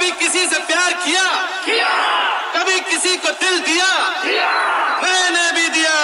कभी किसी से प्यार किया? किया। कभी किसी को दिल दिया, किया। मैंने भी दिया।